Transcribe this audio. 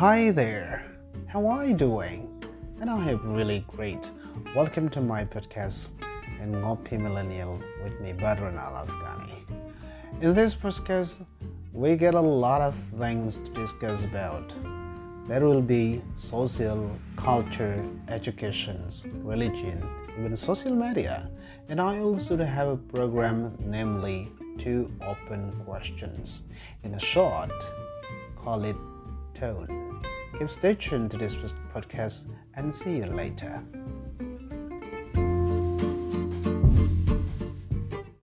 Hi there, how are you doing? And I hope really great. Welcome to my podcast, Ngopi Millennial, with me, Badran Al Afghani. In this podcast, we get a lot of things to discuss about. There will be social, culture, educations, religion, even social media. And I also have a program, namely two open questions. In a short, call it tone. Keep stay tuned to this podcast and see you later.